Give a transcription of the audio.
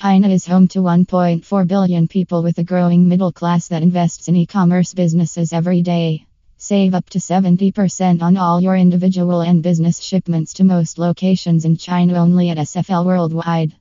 China is home to 1.4 billion people with a growing middle class that invests in e commerce businesses every day. Save up to 70% on all your individual and business shipments to most locations in China only at SFL Worldwide.